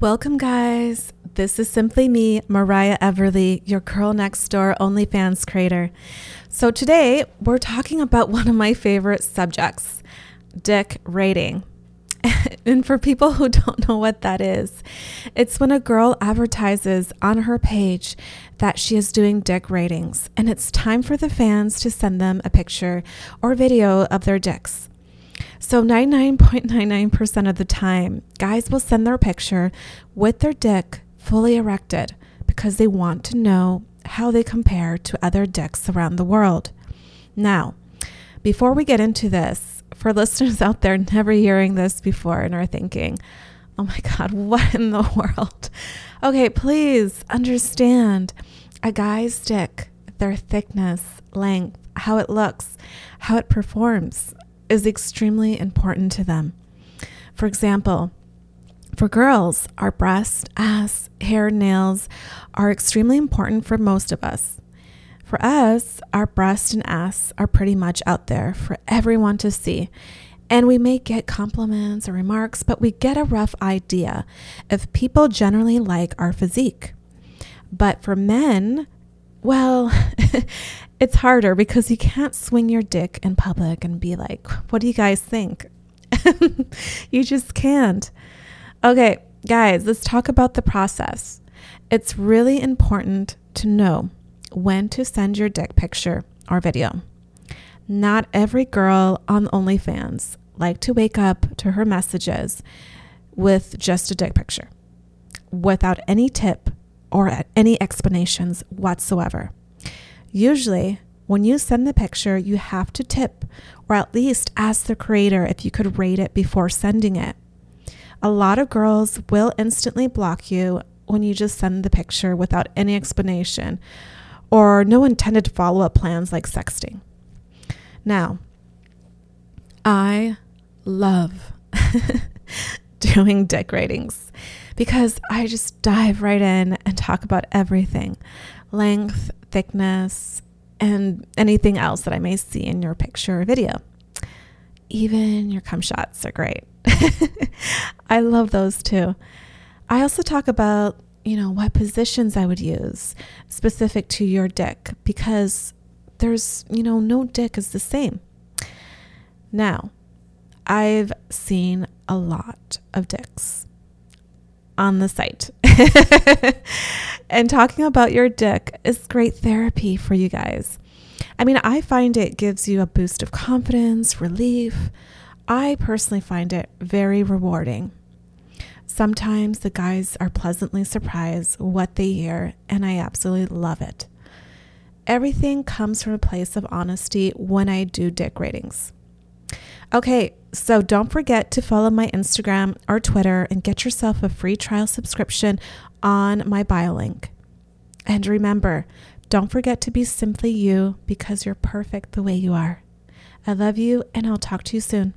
Welcome, guys. This is simply me, Mariah Everly, your girl next door OnlyFans creator. So, today we're talking about one of my favorite subjects dick rating. and for people who don't know what that is, it's when a girl advertises on her page that she is doing dick ratings, and it's time for the fans to send them a picture or video of their dicks. So 99.99% of the time, guys will send their picture with their dick fully erected because they want to know how they compare to other dicks around the world. Now, before we get into this, for listeners out there never hearing this before and are thinking, oh my God, what in the world? Okay, please understand a guy's dick, their thickness, length, how it looks, how it performs, is extremely important to them. For example, for girls, our breast, ass, hair, nails are extremely important for most of us. For us, our breast and ass are pretty much out there for everyone to see. And we may get compliments or remarks, but we get a rough idea if people generally like our physique. But for men, well, it's harder because you can't swing your dick in public and be like, what do you guys think? you just can't. Okay, guys, let's talk about the process. It's really important to know when to send your dick picture or video. Not every girl on OnlyFans like to wake up to her messages with just a dick picture without any tip or any explanations whatsoever. Usually, when you send the picture, you have to tip or at least ask the creator if you could rate it before sending it. A lot of girls will instantly block you when you just send the picture without any explanation or no intended follow up plans like sexting. Now, I love doing dick ratings because I just dive right in and talk about everything length, thickness, and anything else that I may see in your picture or video. Even your cum shots are great. I love those too. I also talk about, you know, what positions I would use specific to your dick because there's, you know, no dick is the same. Now, I've seen a lot of dicks on the site. and talking about your dick is great therapy for you guys. I mean, I find it gives you a boost of confidence, relief. I personally find it very rewarding. Sometimes the guys are pleasantly surprised what they hear, and I absolutely love it. Everything comes from a place of honesty when I do dick ratings. Okay, so don't forget to follow my Instagram or Twitter and get yourself a free trial subscription on my bio link. And remember, don't forget to be simply you because you're perfect the way you are. I love you, and I'll talk to you soon.